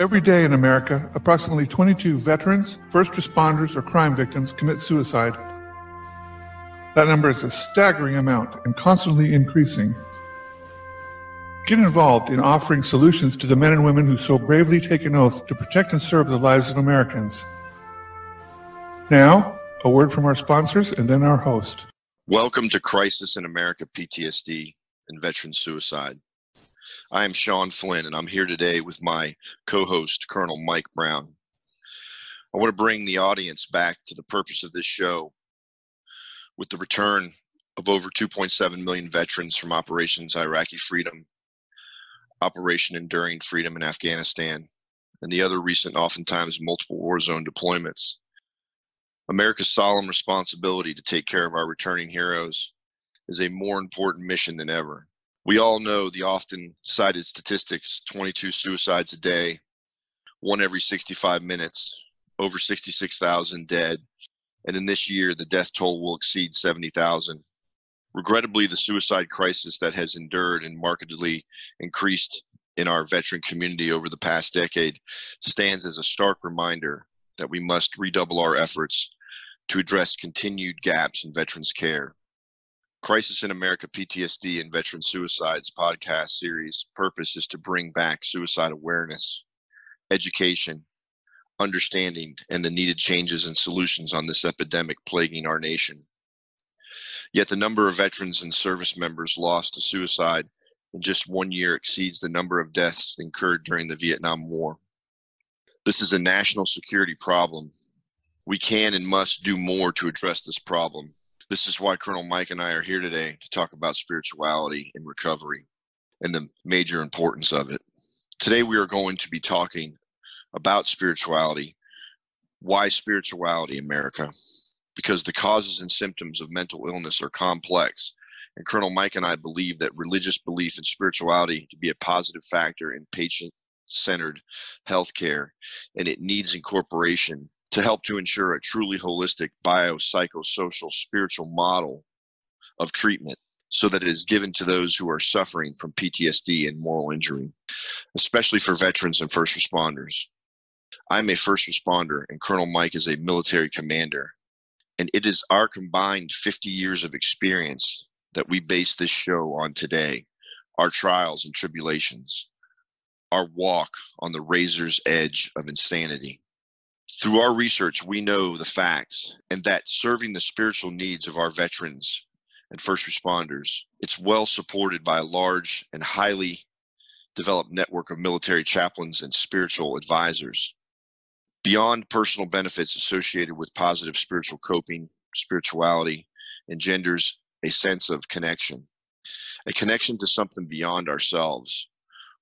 Every day in America, approximately 22 veterans, first responders, or crime victims commit suicide. That number is a staggering amount and constantly increasing. Get involved in offering solutions to the men and women who so bravely take an oath to protect and serve the lives of Americans. Now, a word from our sponsors and then our host. Welcome to Crisis in America PTSD and Veteran Suicide. I am Sean Flynn, and I'm here today with my co host, Colonel Mike Brown. I want to bring the audience back to the purpose of this show with the return of over 2.7 million veterans from Operations Iraqi Freedom, Operation Enduring Freedom in Afghanistan, and the other recent, oftentimes multiple war zone deployments. America's solemn responsibility to take care of our returning heroes is a more important mission than ever we all know the often cited statistics 22 suicides a day, one every 65 minutes, over 66,000 dead. And in this year, the death toll will exceed 70,000. Regrettably, the suicide crisis that has endured and markedly increased in our veteran community over the past decade stands as a stark reminder that we must redouble our efforts to address continued gaps in veterans care. Crisis in America PTSD and Veteran Suicides podcast series purpose is to bring back suicide awareness, education, understanding, and the needed changes and solutions on this epidemic plaguing our nation. Yet the number of veterans and service members lost to suicide in just one year exceeds the number of deaths incurred during the Vietnam War. This is a national security problem. We can and must do more to address this problem this is why Colonel Mike and I are here today to talk about spirituality and recovery and the major importance of it. Today, we are going to be talking about spirituality. Why spirituality, America? Because the causes and symptoms of mental illness are complex. And Colonel Mike and I believe that religious belief and spirituality to be a positive factor in patient centered healthcare, and it needs incorporation to help to ensure a truly holistic biopsychosocial spiritual model of treatment so that it is given to those who are suffering from PTSD and moral injury, especially for veterans and first responders. I'm a first responder, and Colonel Mike is a military commander. And it is our combined 50 years of experience that we base this show on today our trials and tribulations, our walk on the razor's edge of insanity. Through our research, we know the facts and that serving the spiritual needs of our veterans and first responders, it's well supported by a large and highly developed network of military chaplains and spiritual advisors. Beyond personal benefits associated with positive spiritual coping, spirituality engenders a sense of connection, a connection to something beyond ourselves,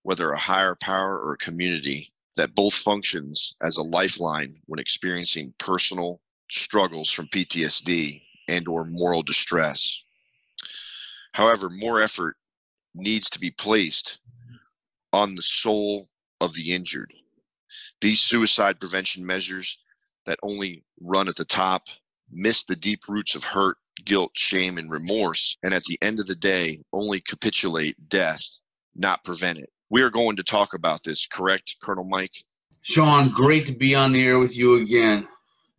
whether a higher power or a community that both functions as a lifeline when experiencing personal struggles from PTSD and or moral distress. However, more effort needs to be placed on the soul of the injured. These suicide prevention measures that only run at the top miss the deep roots of hurt, guilt, shame, and remorse, and at the end of the day, only capitulate death, not prevent it. We are going to talk about this, correct, Colonel Mike? Sean, great to be on the air with you again.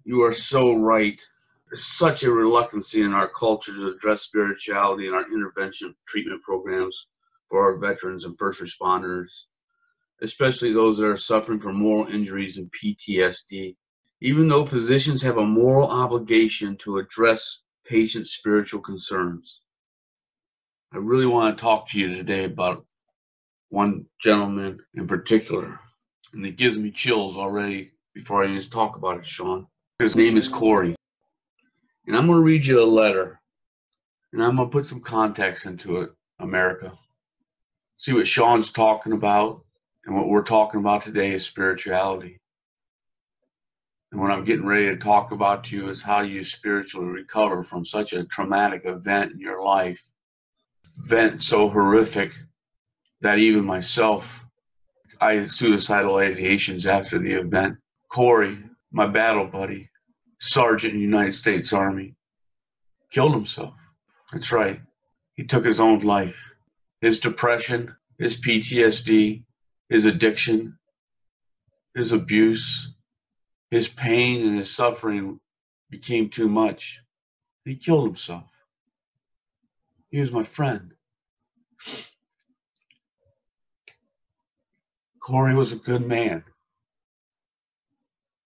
You are so right. There's such a reluctancy in our culture to address spirituality in our intervention treatment programs for our veterans and first responders, especially those that are suffering from moral injuries and PTSD. Even though physicians have a moral obligation to address patients' spiritual concerns. I really want to talk to you today about one gentleman in particular, and it gives me chills already before I even talk about it, Sean. His name is Corey. And I'm going to read you a letter, and I'm going to put some context into it, America. See what Sean's talking about, and what we're talking about today is spirituality. And what I'm getting ready to talk about to you is how you spiritually recover from such a traumatic event in your life. Event so horrific that even myself, I had suicidal ideations after the event. Corey, my battle buddy, sergeant in the United States Army, killed himself. That's right. He took his own life. His depression, his PTSD, his addiction, his abuse, his pain, and his suffering became too much. He killed himself. He was my friend. Corey was a good man.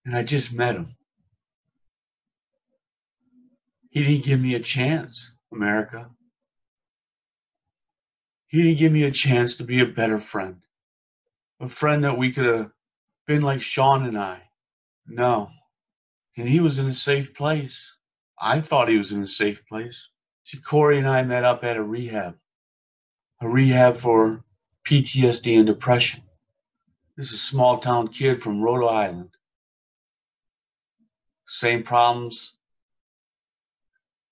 And I just met him. He didn't give me a chance, America. He didn't give me a chance to be a better friend. A friend that we could have been like Sean and I. No. And he was in a safe place. I thought he was in a safe place. See, Corey and I met up at a rehab, a rehab for PTSD and depression. This is a small town kid from Rhode Island. Same problems,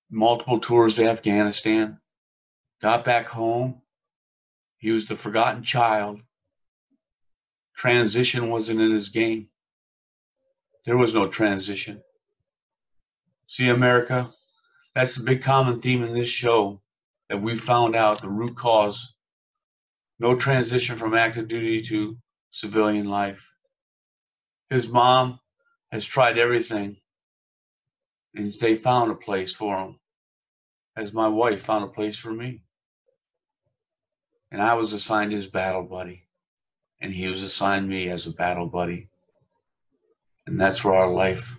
multiple tours to Afghanistan. Got back home. He was the forgotten child. Transition wasn't in his game. There was no transition. See, America, that's the big common theme in this show that we found out the root cause. No transition from active duty to civilian life. His mom has tried everything and they found a place for him as my wife found a place for me. And I was assigned his battle buddy, and he was assigned me as a battle buddy. And that's where our life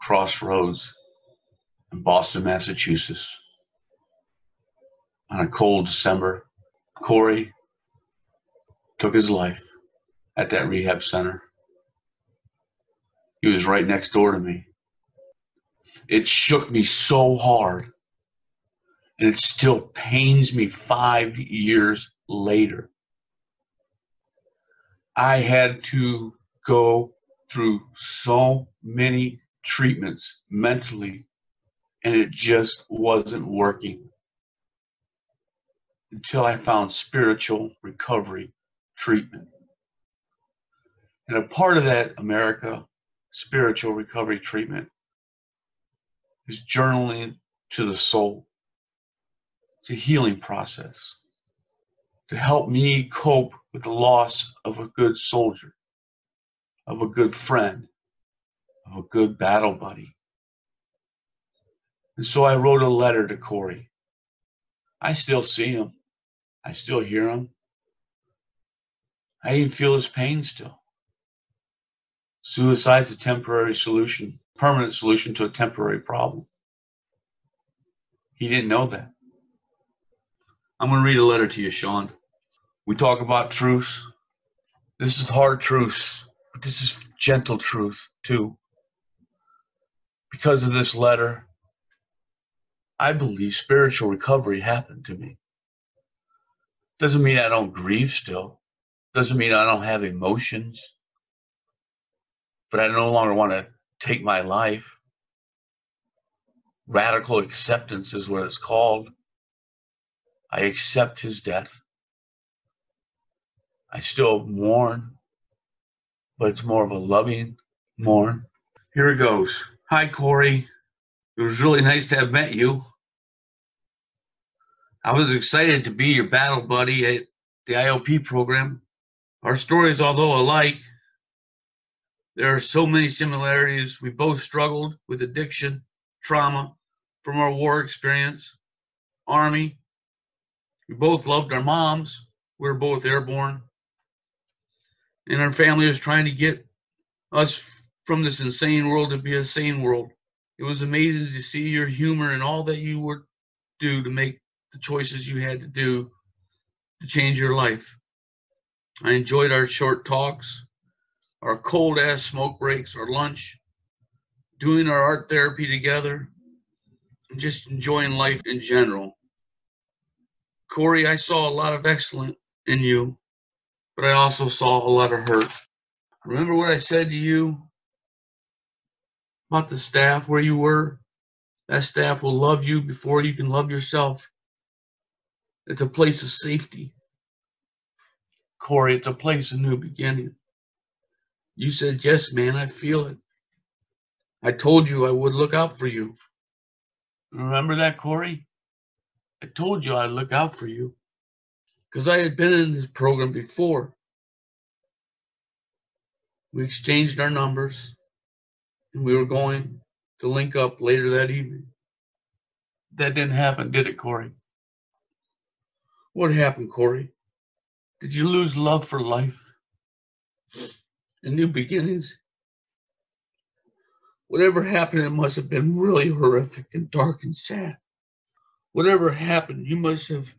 crossroads in Boston, Massachusetts. On a cold December, Corey took his life at that rehab center. He was right next door to me. It shook me so hard. And it still pains me five years later. I had to go through so many treatments mentally, and it just wasn't working until I found spiritual recovery treatment. And a part of that, America, spiritual recovery treatment, is journaling to the soul. It's a healing process to help me cope with the loss of a good soldier, of a good friend, of a good battle buddy. And so I wrote a letter to Corey. I still see him. I still hear him. I even feel his pain still. Suicide's a temporary solution, permanent solution to a temporary problem. He didn't know that. I'm going to read a letter to you, Sean. We talk about truth. This is hard truth, but this is gentle truth too. Because of this letter, I believe spiritual recovery happened to me. Doesn't mean I don't grieve still. Doesn't mean I don't have emotions but I no longer want to take my life. Radical acceptance is what it's called. I accept his death. I still mourn, but it's more of a loving mourn. Here it goes. Hi, Corey. It was really nice to have met you. I was excited to be your battle buddy at the IOP program. Our stories, although alike, there are so many similarities. We both struggled with addiction, trauma from our war experience, Army. We both loved our moms. We were both airborne. And our family was trying to get us from this insane world to be a sane world. It was amazing to see your humor and all that you would do to make the choices you had to do to change your life. I enjoyed our short talks our cold ass smoke breaks, our lunch, doing our art therapy together, and just enjoying life in general. Corey, I saw a lot of excellence in you, but I also saw a lot of hurt. Remember what I said to you about the staff where you were? That staff will love you before you can love yourself. It's a place of safety. Corey, it's a place of new beginning. You said, Yes, man, I feel it. I told you I would look out for you. Remember that, Corey? I told you I'd look out for you because I had been in this program before. We exchanged our numbers and we were going to link up later that evening. That didn't happen, did it, Corey? What happened, Corey? Did you lose love for life and new beginnings? Whatever happened, it must have been really horrific and dark and sad. Whatever happened, you must have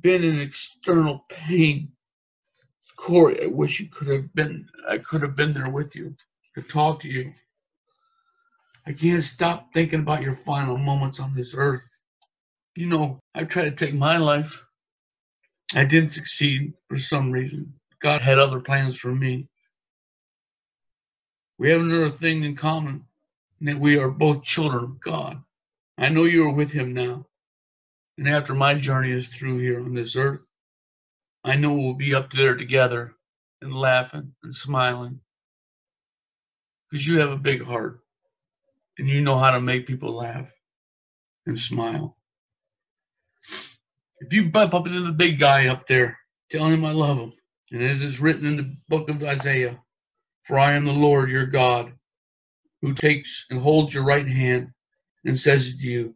been in external pain. Corey, I wish you could have been, I could have been there with you to talk to you. I can't stop thinking about your final moments on this earth. You know, I tried to take my life. I didn't succeed for some reason. God had other plans for me. We have another thing in common, that we are both children of God. I know you are with Him now. And after my journey is through here on this earth, I know we'll be up there together and laughing and smiling. Because you have a big heart and you know how to make people laugh and smile. If you bump up into the big guy up there, telling him I love him, and as it's written in the book of Isaiah, for I am the Lord your God, who takes and holds your right hand and says to you,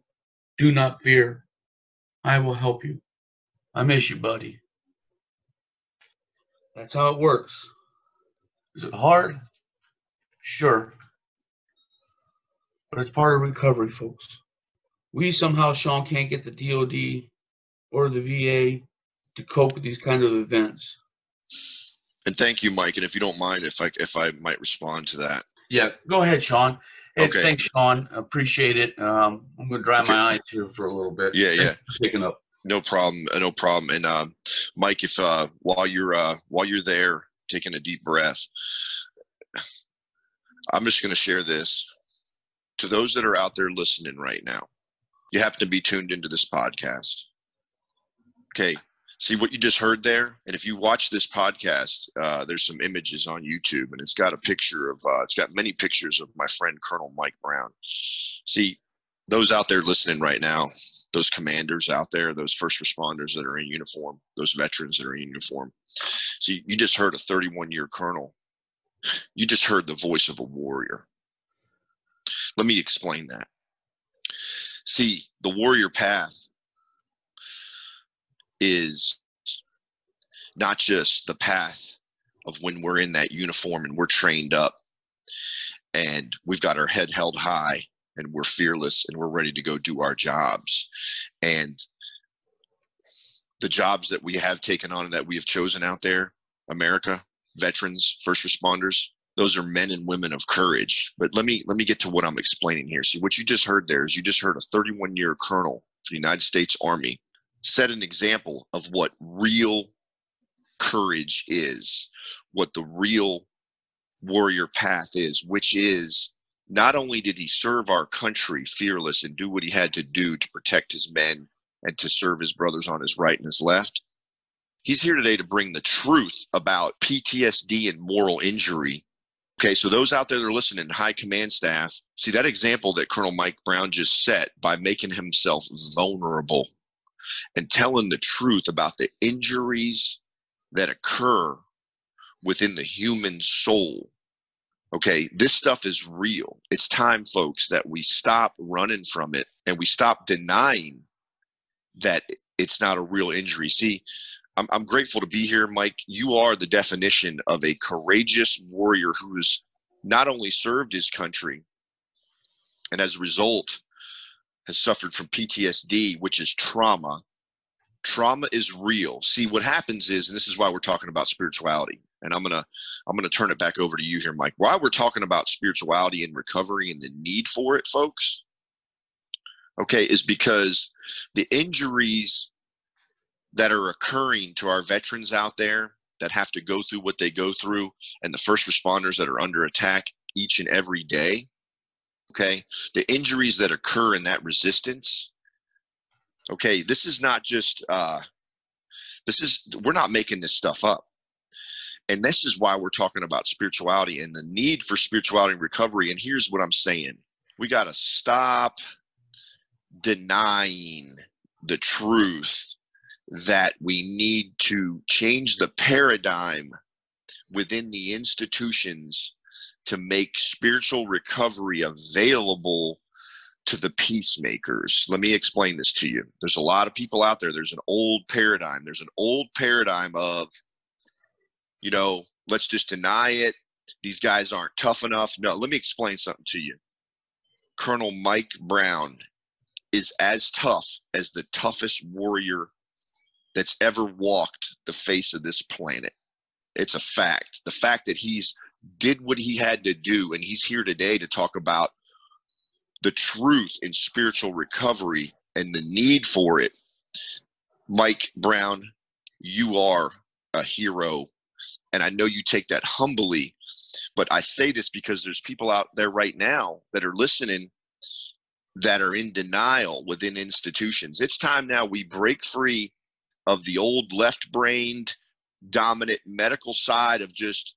Do not fear, I will help you. I miss you, buddy. That's how it works. Is it hard? Sure. But it's part of recovery, folks. We somehow, Sean, can't get the DOD or the VA to cope with these kind of events. And thank you, Mike. And if you don't mind, if I if I might respond to that. Yeah, go ahead, Sean. Hey, Okay. Thanks, Sean. Appreciate it. Um, I'm going to dry Okay. my eyes here for a little bit. Yeah, yeah. Picking up. No problem. uh, No problem. And um, Mike, if uh, while you're uh, while you're there taking a deep breath, I'm just going to share this to those that are out there listening right now. You happen to be tuned into this podcast. Okay. See what you just heard there, and if you watch this podcast, uh, there's some images on YouTube, and it's got a picture of. Uh, it's got many pictures of my friend Colonel Mike Brown. See, those out there listening right now, those commanders out there, those first responders that are in uniform, those veterans that are in uniform. See, you just heard a 31 year colonel. You just heard the voice of a warrior. Let me explain that. See, the warrior path is not just the path of when we're in that uniform and we're trained up and we've got our head held high and we're fearless and we're ready to go do our jobs. And the jobs that we have taken on and that we have chosen out there, America, veterans, first responders, those are men and women of courage. But let me let me get to what I'm explaining here. See, what you just heard there is you just heard a 31 year colonel for the United States Army set an example of what real courage is, what the real warrior path is, which is not only did he serve our country fearless and do what he had to do to protect his men and to serve his brothers on his right and his left, he's here today to bring the truth about PTSD and moral injury. Okay, so those out there that are listening, high command staff, see that example that Colonel Mike Brown just set by making himself vulnerable and telling the truth about the injuries that occur within the human soul Okay, this stuff is real. It's time, folks, that we stop running from it and we stop denying that it's not a real injury. See, I'm, I'm grateful to be here, Mike. You are the definition of a courageous warrior who's not only served his country and as a result has suffered from PTSD, which is trauma. Trauma is real. See, what happens is, and this is why we're talking about spirituality, and I'm gonna I'm gonna turn it back over to you here, Mike. Why we're talking about spirituality and recovery and the need for it, folks, okay, is because the injuries that are occurring to our veterans out there that have to go through what they go through, and the first responders that are under attack each and every day, okay, the injuries that occur in that resistance, okay, this is not just uh, this is we're not making this stuff up. And this is why we're talking about spirituality and the need for spirituality and recovery. And here's what i'm saying. We got to stop denying the truth that we need to change the paradigm within the institutions to make spiritual recovery available to the peacemakers. Let me explain this to you. There's a lot of people out there. There's an old paradigm. There's an old paradigm of, you know, let's just deny it. These guys aren't tough enough. No, let me explain something to you. Colonel Mike Brown is as tough as the toughest warrior that's ever walked the face of this planet. It's a fact. The fact that he's did what he had to do and he's here today to talk about the truth in spiritual recovery and the need for it. Mike Brown, you are a hero and I know you take that humbly, but I say this because there's people out there right now that are listening that are in denial within institutions. It's time now we break free of the old left brained, dominant medical side of just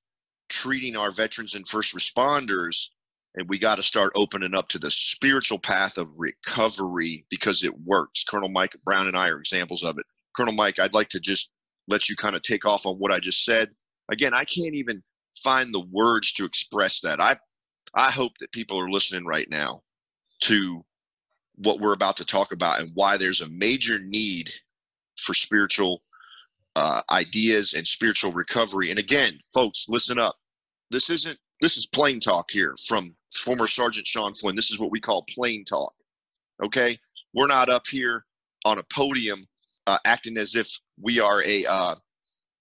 treating our veterans and first responders. And we got to start opening up to the spiritual path of recovery because it works. Colonel Mike Brown and I are examples of it. Colonel Mike, I'd like to just let you kind of take off on what I just said. Again, I can't even find the words to express that. I I hope that people are listening right now to what we're about to talk about and why there's a major need for spiritual uh, ideas and spiritual recovery. And again, folks, listen up. This isn't this is plain talk here from former Sergeant Sean Flynn. This is what we call plain talk. Okay, we're not up here on a podium uh, acting as if we are a uh,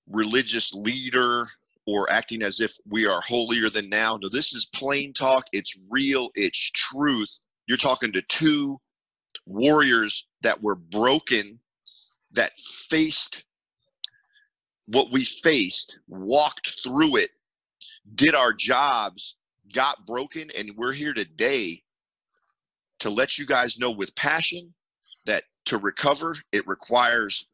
religious leader or acting as if we are holier than now. No, this is plain talk. It's real. It's truth. You're talking to two warriors that were broken, that faced what we faced, walked through it, did our jobs, got broken, and we're here today to let you guys know with passion that to recover, it requires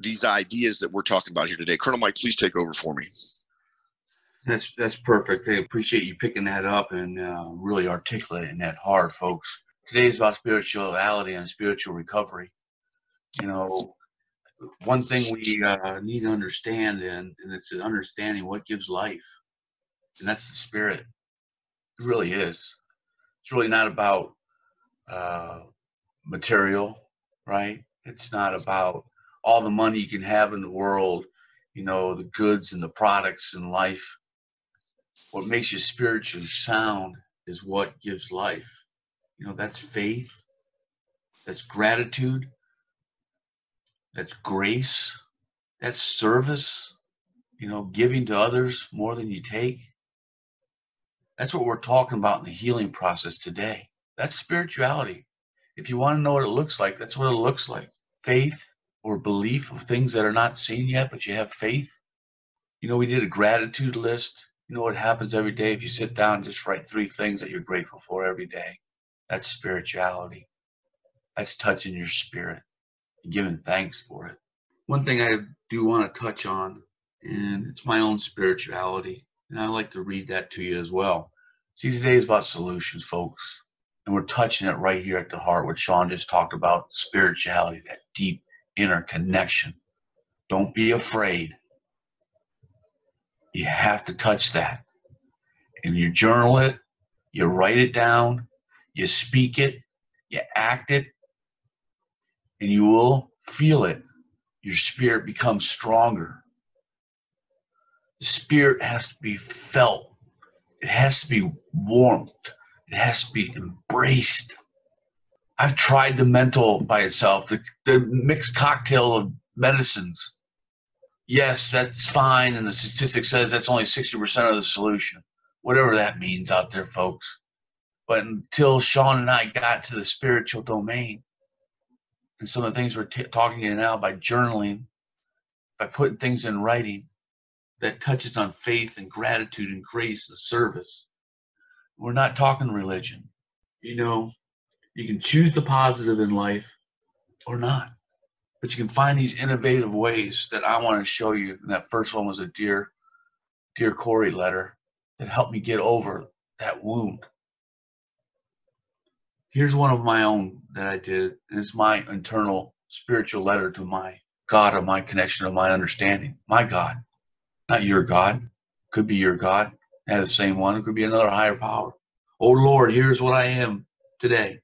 these ideas that we're talking about here today. Colonel Mike, please take over for me. That's that's perfect. I appreciate you picking that up and uh, really articulating that hard, folks. Today is about spirituality and spiritual recovery. You know, one thing we uh, need to understand, and, and it's an understanding what gives life, and that's the spirit. It really is. It's really not about uh, material, right? It's not about all the money you can have in the world, you know, the goods and the products in life. What makes you spiritually sound is what gives life. You know, that's faith, that's gratitude, that's grace, that's service, you know, giving to others more than you take. That's what we're talking about in the healing process today. That's spirituality. If you want to know what it looks like, that's what it looks like. Faith or belief of things that are not seen yet, but you have faith. You know, we did a gratitude list. You know what happens every day if you sit down and just write three things that you're grateful for every day? That's spirituality. That's touching your spirit giving thanks for it. One thing I do want to touch on, and it's my own spirituality, and I like to read that to you as well. See, today is about solutions, folks. And we're touching it right here at the heart, what Sean just talked about spirituality, that deep inner connection. Don't be afraid. You have to touch that. And you journal it, you write it down, you speak it, you act it, and you will feel it. Your spirit becomes stronger. The spirit has to be felt, it has to be warmth, it has to be embraced. I've tried the mental by itself, the, the mixed cocktail of medicines. Yes, that's fine, and the statistic says that's only 60% of the solution. Whatever that means out there, folks. But until Sean and I got to the spiritual domain, and some of the things we're t- talking to now by journaling, by putting things in writing that touches on faith and gratitude and grace and service. We're not talking religion. You know, you can choose the positive in life or not. But you can find these innovative ways that I want to show you. And that first one was a dear, dear Corey letter that helped me get over that wound here's one of my own that I did, it's my internal spiritual letter to my God of my connection of my understanding. My God, Not your God. Could be your God. Have the same one. It could be another higher power. Oh Lord, here's what I am today.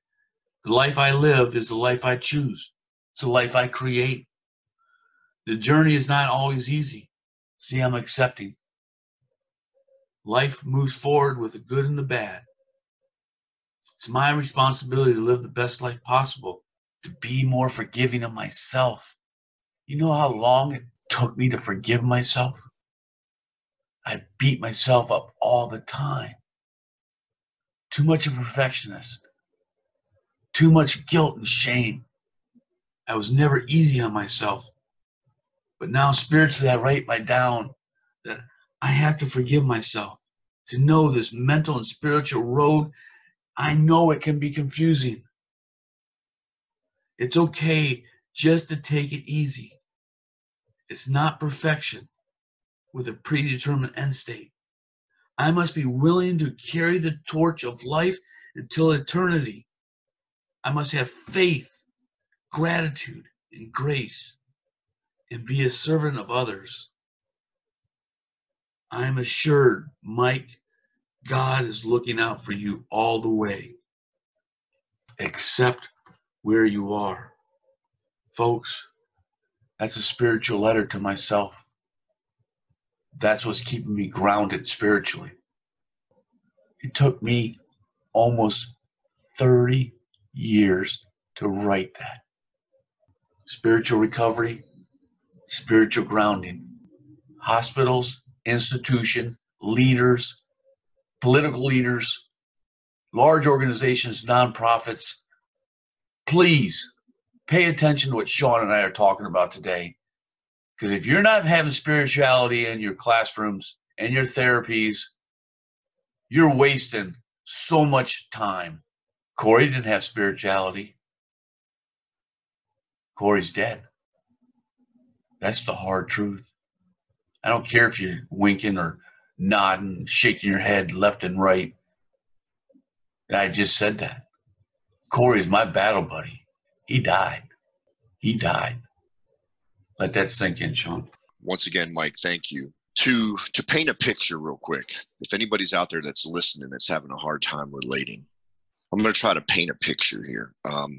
The life I live is the life I choose. It's the life I create. The journey is not always easy. See, I'm accepting. Life moves forward with the good and the bad. It's my responsibility to live the best life possible, to be more forgiving of myself. You know how long it took me to forgive myself? I beat myself up all the time. Too much of a perfectionist. Too much guilt and shame. I was never easy on myself. But now spiritually, I write my down that I have to forgive myself. To know this mental and spiritual road, I know it can be confusing. It's okay just to take it easy. It's not perfection with a predetermined end state. I must be willing to carry the torch of life until eternity. I must have faith, gratitude, and grace, and be a servant of others. I am assured, Mike, God is looking out for you all the way. except where you are. Folks, that's a spiritual letter to myself. That's what's keeping me grounded spiritually. It took me almost 30 years to write that. Spiritual recovery, spiritual grounding. Hospitals, institution, leaders, political leaders, large organizations, nonprofits, please pay attention to what Sean and I are talking about today. Because if you're not having spirituality in your classrooms and your therapies, you're wasting so much time. Corey didn't have spirituality. Corey's dead. That's the hard truth. I don't care if you're winking or nodding, shaking your head left and right. I just said that. Corey's my battle buddy. He died. He died. Let that sink in, Sean. Once again, Mike, thank you. To to paint a picture real quick, if anybody's out there that's listening that's having a hard time relating, I'm going to try to paint a picture here. Um,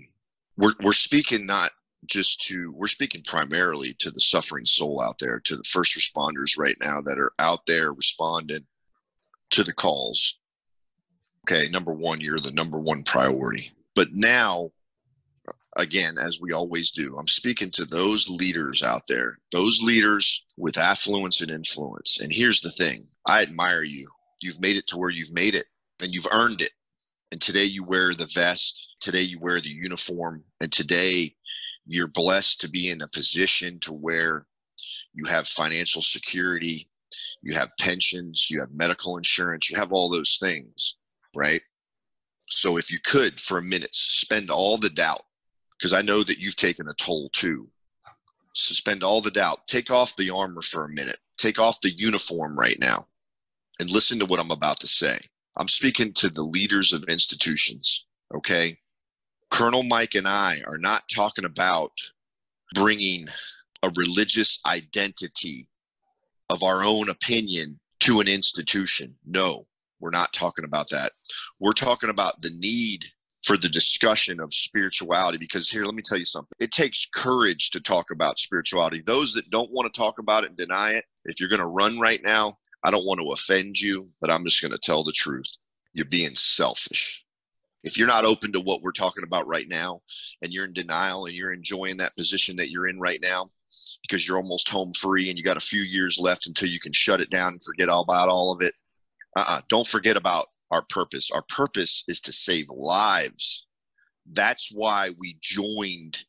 we're we're speaking not just to we're speaking primarily to the suffering soul out there, to the first responders right now that are out there responding to the calls. Okay, number one, you're the number one priority. But now again, as we always do, I'm speaking to those leaders out there, those leaders with affluence and influence. And here's the thing I admire you. You've made it to where you've made it and you've earned it. And today you wear the vest, today you wear the uniform, and today you're blessed to be in a position to where you have financial security, you have pensions, you have medical insurance, you have all those things, right? So if you could, for a minute, suspend all the doubt because I know that you've taken a toll too. Suspend all the doubt. Take off the armor for a minute. Take off the uniform right now and listen to what I'm about to say. I'm speaking to the leaders of institutions, okay? Colonel Mike and I are not talking about bringing a religious identity of our own opinion to an institution. No, we're not talking about that. We're talking about the need for the discussion of spirituality because here let me tell you something it takes courage to talk about spirituality those that don't want to talk about it and deny it if you're going to run right now i don't want to offend you but i'm just going to tell the truth you're being selfish if you're not open to what we're talking about right now and you're in denial and you're enjoying that position that you're in right now because you're almost home free and you got a few years left until you can shut it down and forget all about all of it uh-uh. don't forget about our purpose. Our purpose is to save lives. That's why we joined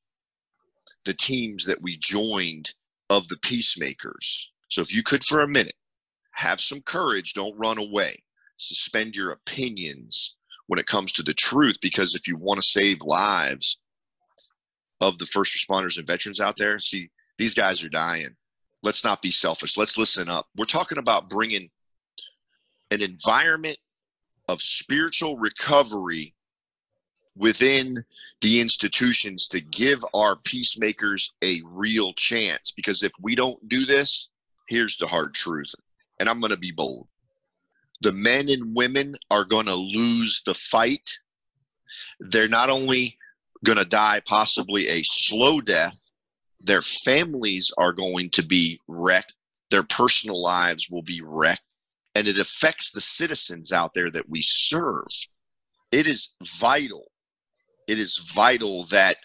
the teams that we joined of the peacemakers. So if you could for a minute have some courage, don't run away. Suspend your opinions when it comes to the truth because if you want to save lives of the first responders and veterans out there, see these guys are dying. Let's not be selfish. Let's listen up. We're talking about bringing an environment of spiritual recovery within the institutions to give our peacemakers a real chance. Because if we don't do this, here's the hard truth, and I'm going to be bold. The men and women are going to lose the fight. They're not only going to die possibly a slow death, their families are going to be wrecked, their personal lives will be wrecked, and it affects the citizens out there that we serve. It is vital. It is vital that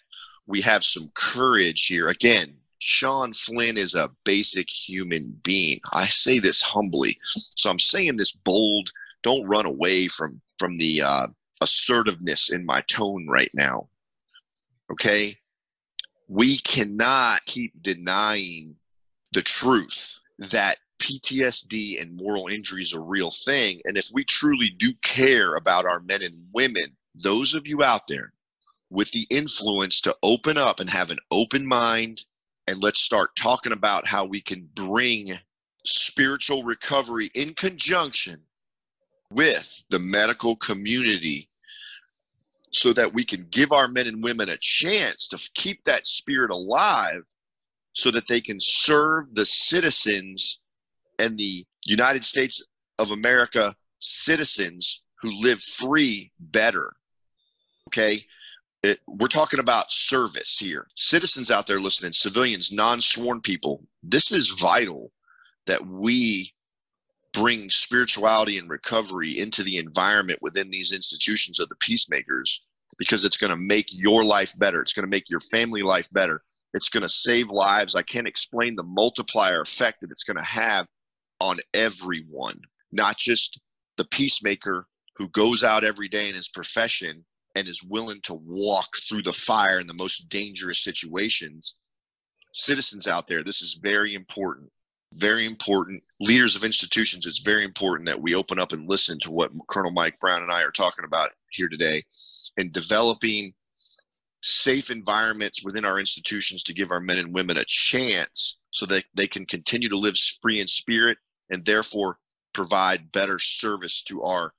we have some courage here. Again, Sean Flynn is a basic human being. I say this humbly. So I'm saying this bold. Don't run away from from the uh, assertiveness in my tone right now. Okay? We cannot keep denying the truth that PTSD and moral injury is a real thing. And if we truly do care about our men and women, those of you out there with the influence to open up and have an open mind, and let's start talking about how we can bring spiritual recovery in conjunction with the medical community so that we can give our men and women a chance to keep that spirit alive so that they can serve the citizens and the United States of America citizens who live free better. Okay? It, we're talking about service here. Citizens out there listening, civilians, non sworn people, this is vital that we bring spirituality and recovery into the environment within these institutions of the peacemakers because it's going to make your life better. It's going to make your family life better. It's going to save lives. I can't explain the multiplier effect that it's going to have on everyone, not just the peacemaker who goes out every day in his profession and is willing to walk through the fire in the most dangerous situations. Citizens out there, this is very important very important. Leaders of institutions, it's very important that we open up and listen to what Colonel Mike Brown and I are talking about here today and developing safe environments within our institutions to give our men and women a chance so that they can continue to live free in spirit and therefore provide better service to our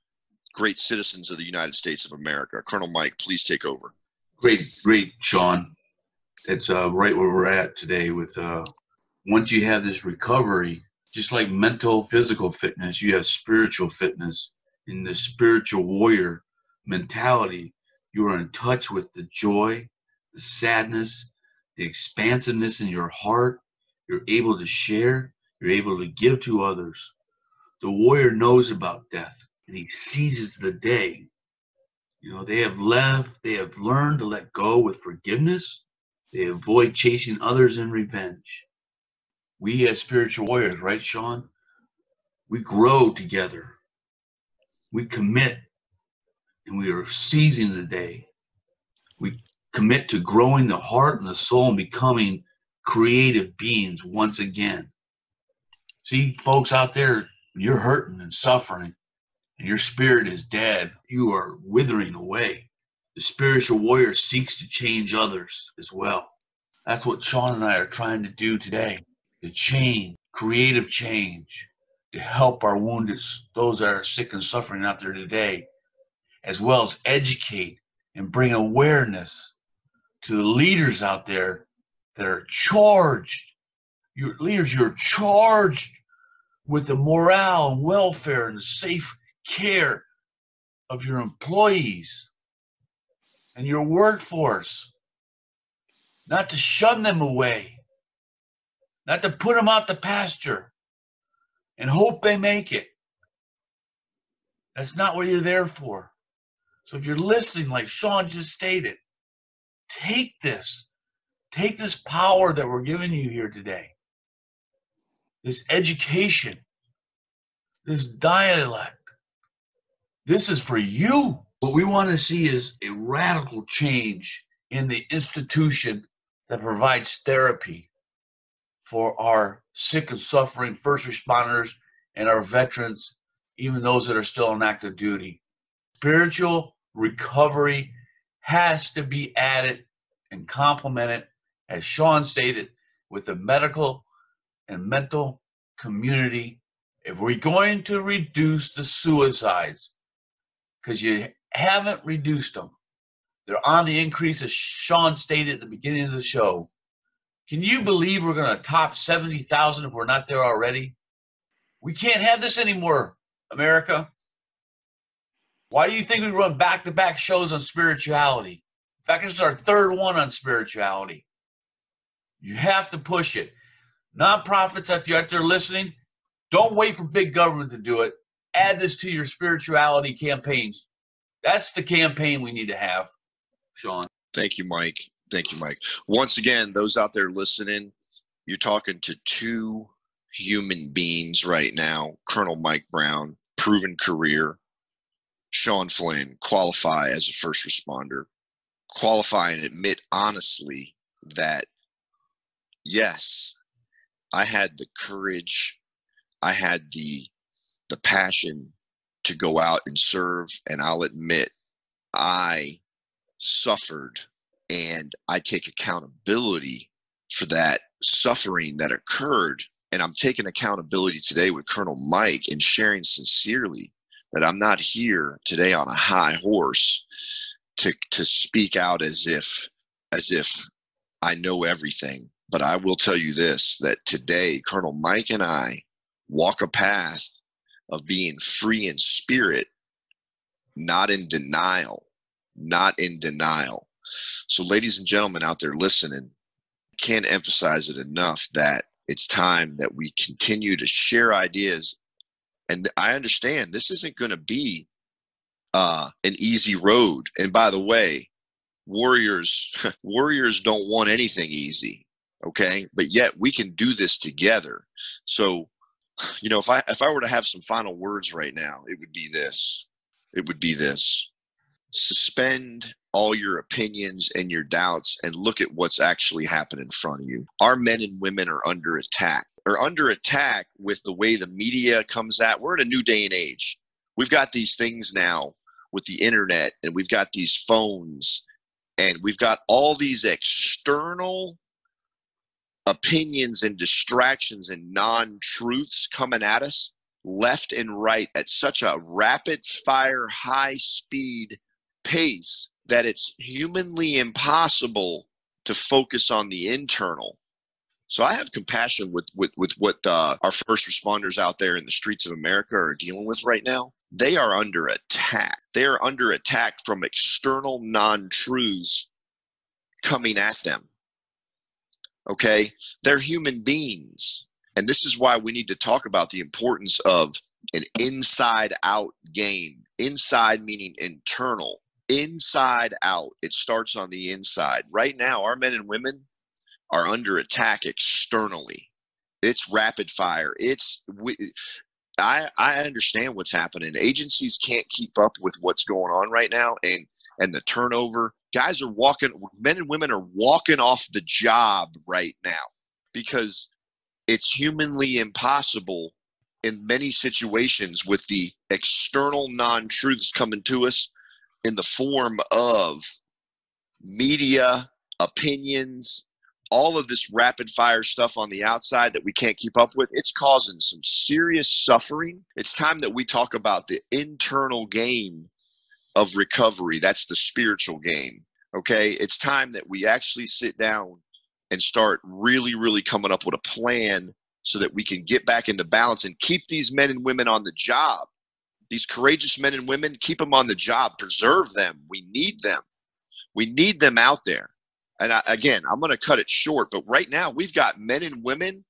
great citizens of the United States of America. Colonel Mike, please take over. Great, great, Sean. It's uh, right where we're at today with uh, once you have this recovery, just like mental, physical fitness, you have spiritual fitness. In the spiritual warrior mentality, you are in touch with the joy, the sadness, the expansiveness in your heart. You're able to share, you're able to give to others. The warrior knows about death and he seizes the day. You know, they have left, they have learned to let go with forgiveness. They avoid chasing others in revenge we as spiritual warriors, right, Sean? We grow together. We commit and we are seizing the day. We commit to growing the heart and the soul and becoming creative beings once again. See, folks out there, you're hurting and suffering, and your spirit is dead. You are withering away. The spiritual warrior seeks to change others as well. That's what Sean and I are trying to do today to change, creative change, to help our wounded, those that are sick and suffering out there today, as well as educate and bring awareness to the leaders out there that are charged. Your leaders, you're charged with the morale and welfare and the safe care of your employees and your workforce, not to shun them away, not to put them out the pasture and hope they make it. That's not what you're there for. So if you're listening, like Sean just stated, take this. Take this power that we're giving you here today, this education, this dialect. This is for you. What we want to see is a radical change in the institution that provides therapy for our sick and suffering first responders and our veterans, even those that are still on active duty. Spiritual recovery has to be added and complemented, as Sean stated, with the medical and mental community. If we're going to reduce the suicides, because you haven't reduced them, they're on the increase, as Sean stated at the beginning of the show Can you believe we're going to top 70,000 if we're not there already? We can't have this anymore, America. Why do you think we run back to back shows on spirituality? In fact, this is our third one on spirituality. You have to push it. Nonprofits, if you're out there listening, don't wait for big government to do it. Add this to your spirituality campaigns. That's the campaign we need to have, Sean. Thank you, Mike. Thank you, Mike. Once again, those out there listening, you're talking to two human beings right now Colonel Mike Brown, proven career, Sean Flynn, qualify as a first responder, qualify and admit honestly that, yes, I had the courage, I had the the passion to go out and serve, and I'll admit I suffered and I take accountability for that suffering that occurred. And I'm taking accountability today with Colonel Mike and sharing sincerely that I'm not here today on a high horse to to speak out as if as if I know everything. But I will tell you this that today Colonel Mike and I walk a path of being free in spirit, not in denial, not in denial. So, ladies and gentlemen out there listening, can't emphasize it enough that it's time that we continue to share ideas. And I understand this isn't going to be uh, an easy road. And by the way, warriors warriors don't want anything easy. Okay, but yet we can do this together. So, you know, if I if I were to have some final words right now, it would be this. It would be this. Suspend all your opinions and your doubts and look at what's actually happening in front of you. Our men and women are under attack. Are under attack with the way the media comes at. We're in a new day and age. We've got these things now with the internet and we've got these phones and we've got all these external opinions and distractions and non-truths coming at us left and right at such a rapid fire high speed pace that it's humanly impossible to focus on the internal. So I have compassion with with with what uh, our first responders out there in the streets of America are dealing with right now. They are under attack. They are under attack from external non-truths coming at them. Okay, they're human beings, and this is why we need to talk about the importance of an inside-out game. Inside meaning internal inside out. It starts on the inside. Right now, our men and women are under attack externally. It's rapid fire. It's we, I I understand what's happening. Agencies can't keep up with what's going on right now, and and the turnover. Guys are walking. Men and women are walking off the job right now because it's humanly impossible in many situations with the external non-truths coming to us in the form of media, opinions, all of this rapid fire stuff on the outside that we can't keep up with, it's causing some serious suffering. It's time that we talk about the internal game of recovery. That's the spiritual game. Okay. It's time that we actually sit down and start really, really coming up with a plan so that we can get back into balance and keep these men and women on the job these courageous men and women, keep them on the job, preserve them. We need them. We need them out there. And I, again, I'm going to cut it short, but right now we've got men and women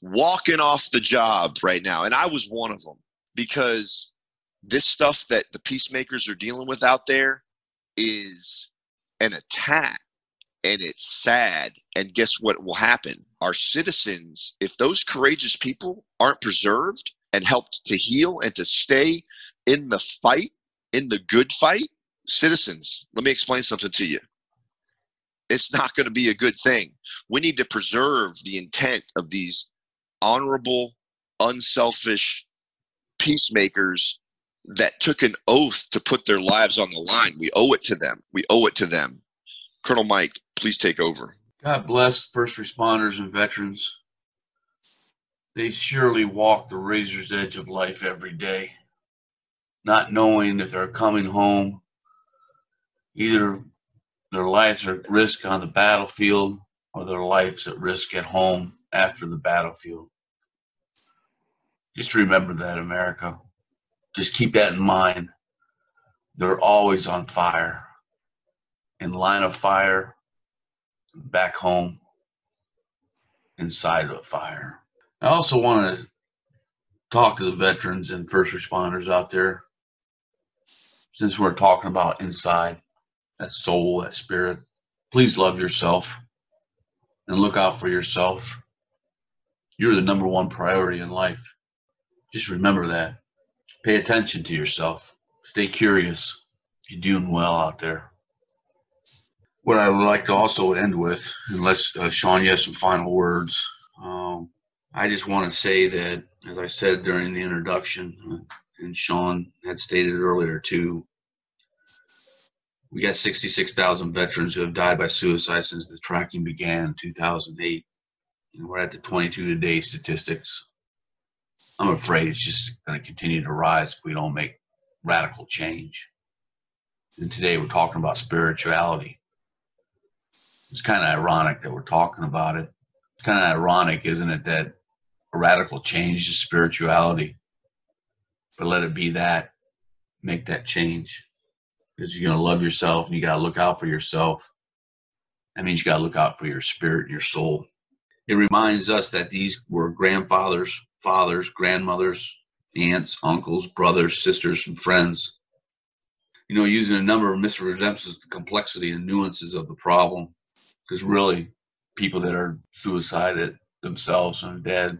walking off the job right now. And I was one of them because this stuff that the peacemakers are dealing with out there is an attack and it's sad. And guess what will happen? Our citizens, if those courageous people aren't preserved, and helped to heal and to stay in the fight, in the good fight, citizens, let me explain something to you. It's not going to be a good thing. We need to preserve the intent of these honorable, unselfish peacemakers that took an oath to put their lives on the line. We owe it to them. We owe it to them. Colonel Mike, please take over. God bless first responders and veterans they surely walk the razor's edge of life every day, not knowing if they're coming home. Either their lives are at risk on the battlefield or their lives at risk at home after the battlefield. Just remember that, America. Just keep that in mind. They're always on fire, in line of fire, back home, inside of a fire. I also want to talk to the veterans and first responders out there since we're talking about inside that soul, that spirit. Please love yourself and look out for yourself. You're the number one priority in life. Just remember that. Pay attention to yourself. Stay curious. You're doing well out there. What I would like to also end with, unless uh, Sean, you have some final words, um, I just want to say that, as I said during the introduction, uh, and Sean had stated earlier too, we got 66,000 veterans who have died by suicide since the tracking began in 2008. And we're at the 22 today statistics. I'm afraid it's just going to continue to rise if we don't make radical change. And today we're talking about spirituality. It's kind of ironic that we're talking about it. It's kind of ironic, isn't it, that a radical change is spirituality. But let it be that. Make that change. Because you're going to love yourself and you got to look out for yourself. That means you got to look out for your spirit and your soul. It reminds us that these were grandfathers, fathers, grandmothers, aunts, uncles, brothers, sisters, and friends. You know, using a number of misrepresents the complexity and nuances of the problem. Because really, people that are suicided themselves and dead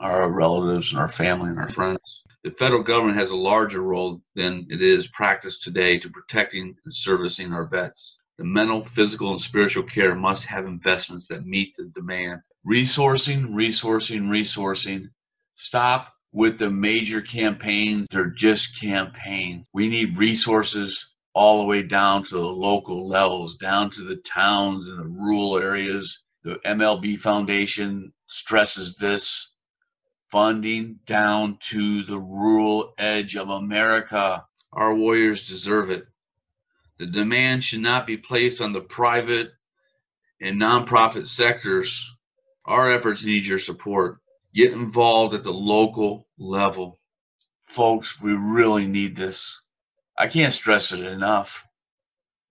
are our relatives and our family and our friends. The federal government has a larger role than it is practiced today to protecting and servicing our vets. The mental, physical, and spiritual care must have investments that meet the demand. Resourcing, resourcing, resourcing. Stop with the major campaigns. They're just campaigns. We need resources all the way down to the local levels, down to the towns and the rural areas. The MLB Foundation stresses this funding down to the rural edge of America. Our warriors deserve it. The demand should not be placed on the private and nonprofit sectors. Our efforts need your support. Get involved at the local level. Folks, we really need this. I can't stress it enough.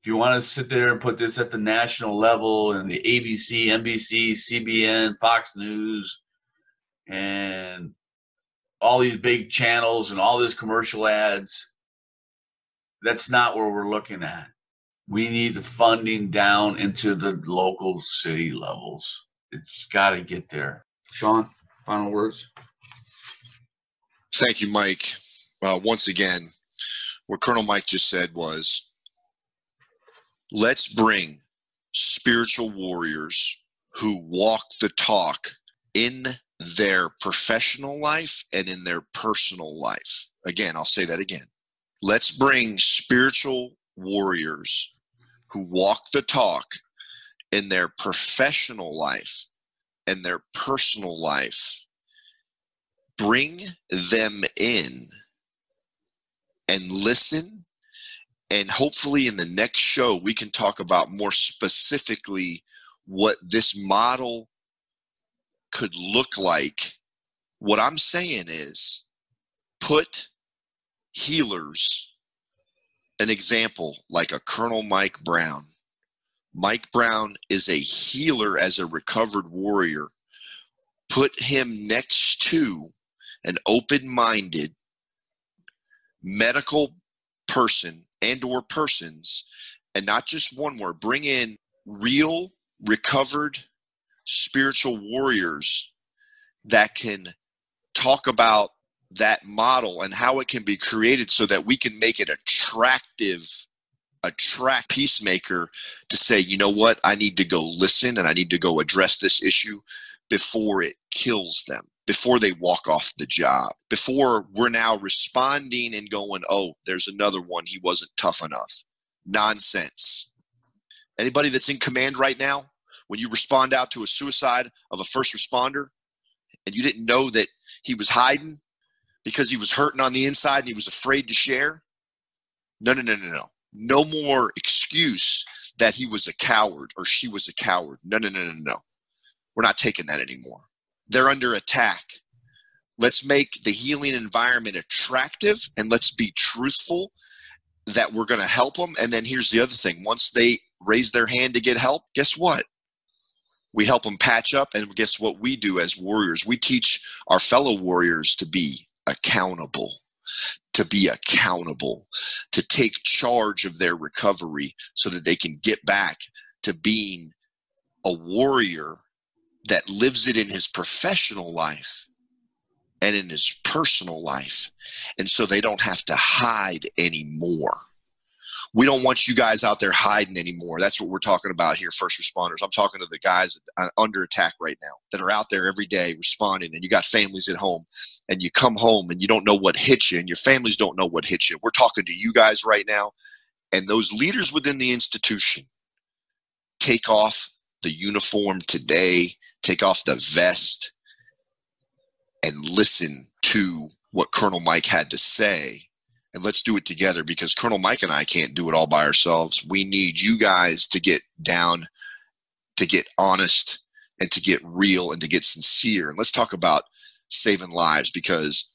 If you want to sit there and put this at the national level and the ABC, NBC, CBN, Fox News, and all these big channels and all these commercial ads. That's not where we're looking at. We need the funding down into the local city levels. It's got to get there. Sean, final words. Thank you, Mike. Uh, once again, what Colonel Mike just said was let's bring spiritual warriors who walk the talk in their professional life and in their personal life. Again, I'll say that again. Let's bring spiritual warriors who walk the talk in their professional life and their personal life. Bring them in and listen. And hopefully, in the next show, we can talk about more specifically what this model could look like, what I'm saying is put healers, an example like a Colonel Mike Brown. Mike Brown is a healer as a recovered warrior. Put him next to an open-minded medical person and or persons and not just one more bring in real recovered spiritual warriors that can talk about that model and how it can be created so that we can make it attractive attract peacemaker to say you know what i need to go listen and i need to go address this issue before it kills them before they walk off the job before we're now responding and going oh there's another one he wasn't tough enough nonsense anybody that's in command right now when you respond out to a suicide of a first responder and you didn't know that he was hiding because he was hurting on the inside and he was afraid to share? No, no, no, no, no. No more excuse that he was a coward or she was a coward. No, no, no, no, no. We're not taking that anymore. They're under attack. Let's make the healing environment attractive and let's be truthful that we're going to help them. And then here's the other thing once they raise their hand to get help, guess what? We help them patch up. And guess what we do as warriors? We teach our fellow warriors to be accountable to be accountable, to take charge of their recovery so that they can get back to being a warrior that lives it in his professional life and in his personal life. And so they don't have to hide anymore. We don't want you guys out there hiding anymore. That's what we're talking about here, first responders. I'm talking to the guys under attack right now that are out there every day responding, and you got families at home, and you come home and you don't know what hit you, and your families don't know what hit you. We're talking to you guys right now, and those leaders within the institution take off the uniform today, take off the vest, and listen to what Colonel Mike had to say. And let's do it together because Colonel Mike and I can't do it all by ourselves. We need you guys to get down, to get honest, and to get real and to get sincere. And let's talk about saving lives because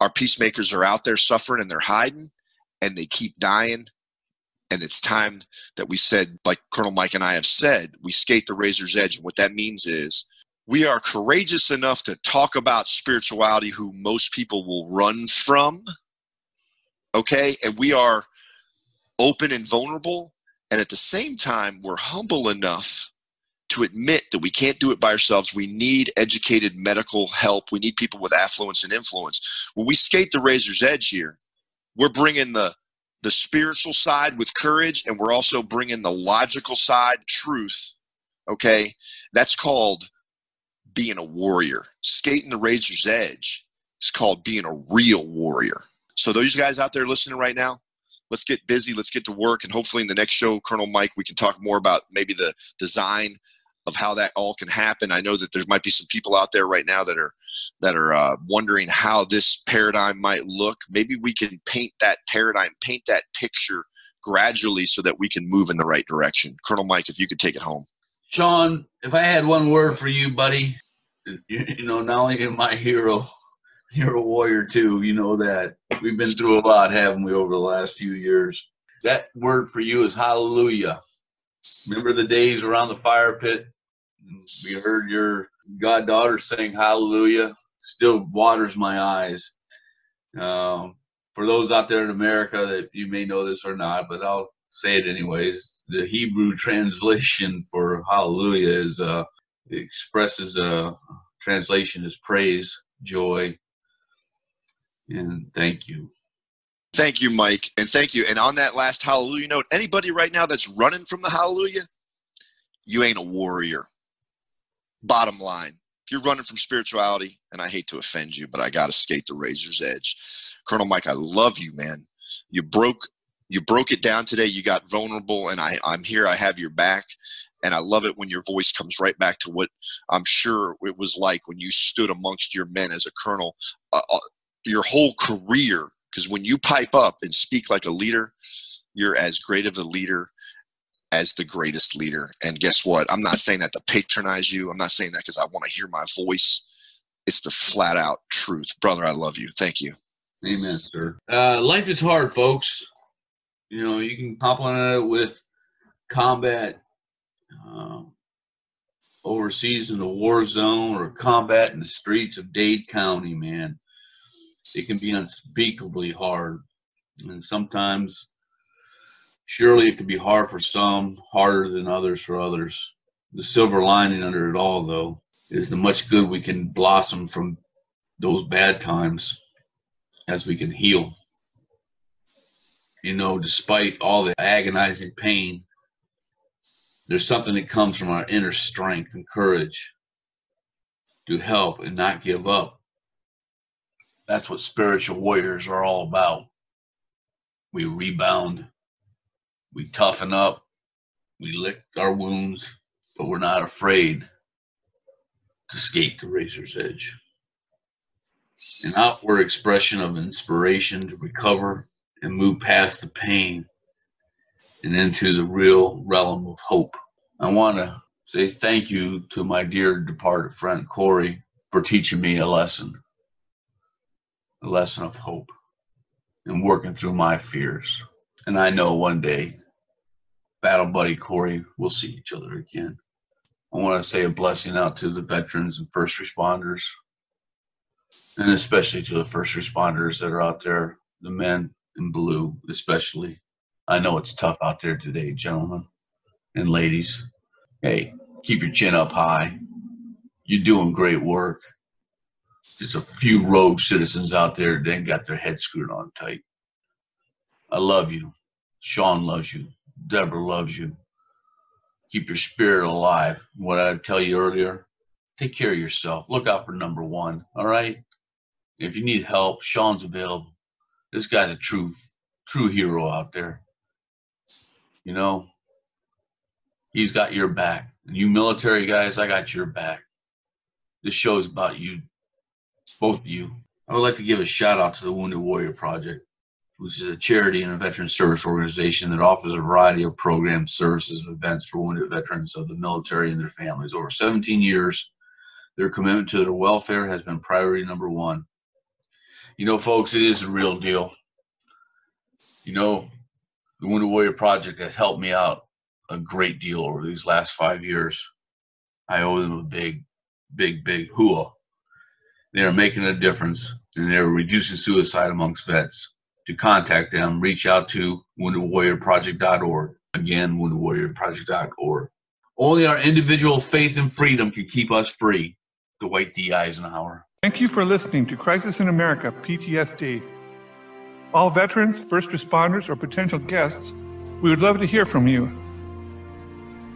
our peacemakers are out there suffering and they're hiding and they keep dying. And it's time that we said, like Colonel Mike and I have said, we skate the razor's edge. And what that means is we are courageous enough to talk about spirituality who most people will run from okay? And we are open and vulnerable. And at the same time we're humble enough to admit that we can't do it by ourselves. We need educated medical help. We need people with affluence and influence. When we skate the razor's edge here we're bringing the the spiritual side with courage and we're also bringing the logical side truth okay? That's called being a warrior. Skating the razor's edge is called being a real warrior. So those guys out there listening right now, let's get busy, let's get to work, and hopefully in the next show, Colonel Mike, we can talk more about maybe the design of how that all can happen. I know that there might be some people out there right now that are that are uh, wondering how this paradigm might look. Maybe we can paint that paradigm, paint that picture gradually, so that we can move in the right direction. Colonel Mike, if you could take it home. Sean, if I had one word for you, buddy, you know, not only am I hero, hero warrior too, you know that we've been through a lot, haven't we, over the last few years? That word for you is hallelujah. Remember the days around the fire pit? We heard your goddaughter sing hallelujah. Still waters my eyes. Um, for those out there in America that you may know this or not, but I'll say it anyways. The Hebrew translation for hallelujah is uh, expresses a translation is praise, joy, and thank you. Thank you, Mike, and thank you. And on that last hallelujah note, anybody right now that's running from the hallelujah, you ain't a warrior. Bottom line, if you're running from spirituality, and I hate to offend you, but I got to skate the razor's edge. Colonel Mike, I love you, man. You broke you broke it down today. You got vulnerable, and I, I'm here. I have your back. And I love it when your voice comes right back to what I'm sure it was like when you stood amongst your men as a colonel, uh, uh, your whole career. Because when you pipe up and speak like a leader, you're as great of a leader as the greatest leader. And guess what? I'm not saying that to patronize you. I'm not saying that because I want to hear my voice. It's the flat out truth. Brother, I love you. Thank you. Amen, sir. Uh, life is hard, folks. You know, you can compliment it with combat um, overseas in the war zone or combat in the streets of Dade County, man, it can be unspeakably hard. And sometimes, surely it can be hard for some, harder than others for others. The silver lining under it all, though, is the much good we can blossom from those bad times as we can heal. You know, despite all the agonizing pain there's something that comes from our inner strength and courage to help and not give up. That's what spiritual warriors are all about. We rebound, we toughen up, we lick our wounds, but we're not afraid to skate the razor's edge. An outward expression of inspiration to recover and move past the pain and into the real realm of hope. I want to say thank you to my dear departed friend Corey for teaching me a lesson, a lesson of hope and working through my fears. And I know one day, battle buddy Corey, we'll see each other again. I want to say a blessing out to the veterans and first responders, and especially to the first responders that are out there, the men in blue, especially. I know it's tough out there today, gentlemen and ladies. Hey, keep your chin up high. You're doing great work. Just a few rogue citizens out there that got their head screwed on tight. I love you. Sean loves you. Deborah loves you. Keep your spirit alive. What I tell you earlier, take care of yourself. Look out for number one. All right. If you need help, Sean's available. This guy's a true, true hero out there. You know, he's got your back. You military guys, I got your back. This show is about you, both of you. I would like to give a shout out to the Wounded Warrior Project, which is a charity and a veteran service organization that offers a variety of programs, services, and events for wounded veterans of the military and their families. Over 17 years, their commitment to their welfare has been priority number one. You know, folks, it is a real deal. You know, the Wounded Warrior Project has helped me out a great deal over these last five years. I owe them a big, big, big hua. They are making a difference and they're reducing suicide amongst vets. To contact them, reach out to woundedwarriorproject.org. Again, woundedwarriorproject.org. Only our individual faith and freedom can keep us free. Dwight D. Eisenhower. Thank you for listening to Crisis in America PTSD. All veterans, first responders, or potential guests, we would love to hear from you.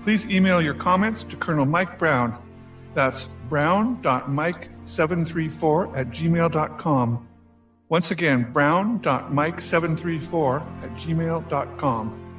Please email your comments to Colonel Mike Brown. That's brown.mike734 at gmail.com. Once again, brown.mike734 at gmail.com.